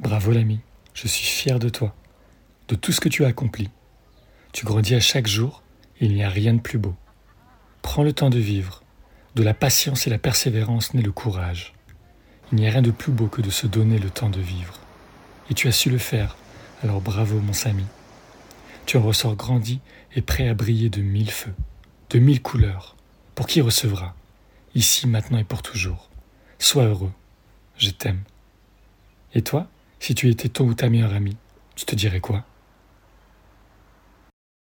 Bravo l'ami, je suis fier de toi, de tout ce que tu as accompli. Tu grandis à chaque jour et il n'y a rien de plus beau. Prends le temps de vivre. De la patience et la persévérance naît le courage. Il n'y a rien de plus beau que de se donner le temps de vivre. Et tu as su le faire, alors bravo mon Samy. Tu en ressors grandi et prêt à briller de mille feux, de mille couleurs, pour qui recevra, ici, maintenant et pour toujours. Sois heureux, je t'aime. Et toi, si tu étais ton ou ta meilleure amie, tu te dirais quoi?